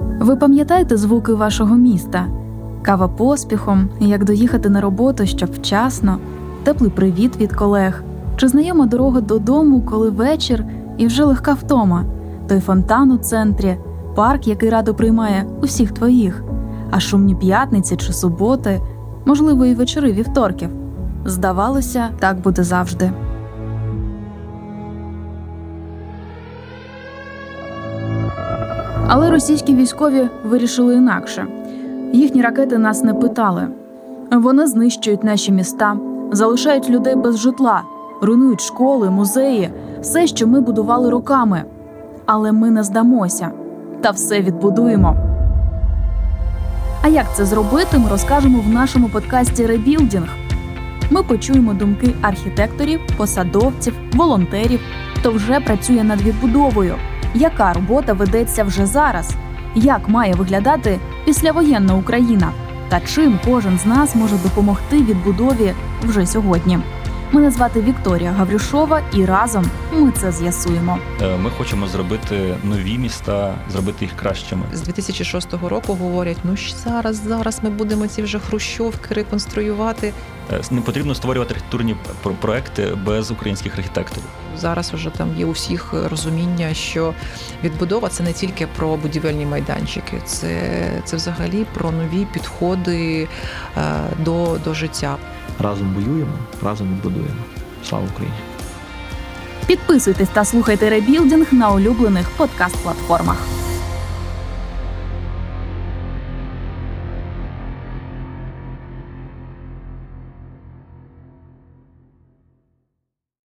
Ви пам'ятаєте звуки вашого міста? Кава поспіхом, як доїхати на роботу, щоб вчасно, теплий привіт від колег, чи знайома дорога додому, коли вечір і вже легка втома, той фонтан у центрі, парк, який радо приймає усіх твоїх, а шумні п'ятниці чи суботи, можливо, і вечори вівторків. Здавалося, так буде завжди. Але російські військові вирішили інакше. Їхні ракети нас не питали. Вони знищують наші міста, залишають людей без житла, руйнують школи, музеї, все, що ми будували роками. Але ми не здамося та все відбудуємо. А як це зробити, ми розкажемо в нашому подкасті Ребілдінг. Ми почуємо думки архітекторів, посадовців, волонтерів, хто вже працює над відбудовою. Яка робота ведеться вже зараз? Як має виглядати післявоєнна Україна? Та чим кожен з нас може допомогти відбудові вже сьогодні? Мене звати Вікторія Гаврюшова, і разом ми це з'ясуємо. Е, Ми хочемо зробити нові міста, зробити їх кращими. З 2006 року говорять: ну зараз, зараз ми будемо ці вже хрущовки реконструювати. Е, Не потрібно створювати архітектурні проекти без українських архітекторів. Зараз вже там є у всіх розуміння, що відбудова це не тільки про будівельні майданчики, це, це взагалі про нові підходи е, до, до життя. Разом воюємо, разом відбудуємо. Слава Україні! Підписуйтесь та слухайте Ребілдінг на улюблених подкаст-платформах.